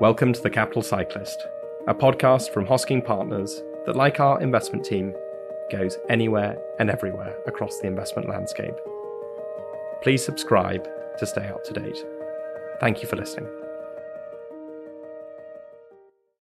Welcome to The Capital Cyclist, a podcast from Hosking Partners that, like our investment team, goes anywhere and everywhere across the investment landscape. Please subscribe to stay up to date. Thank you for listening.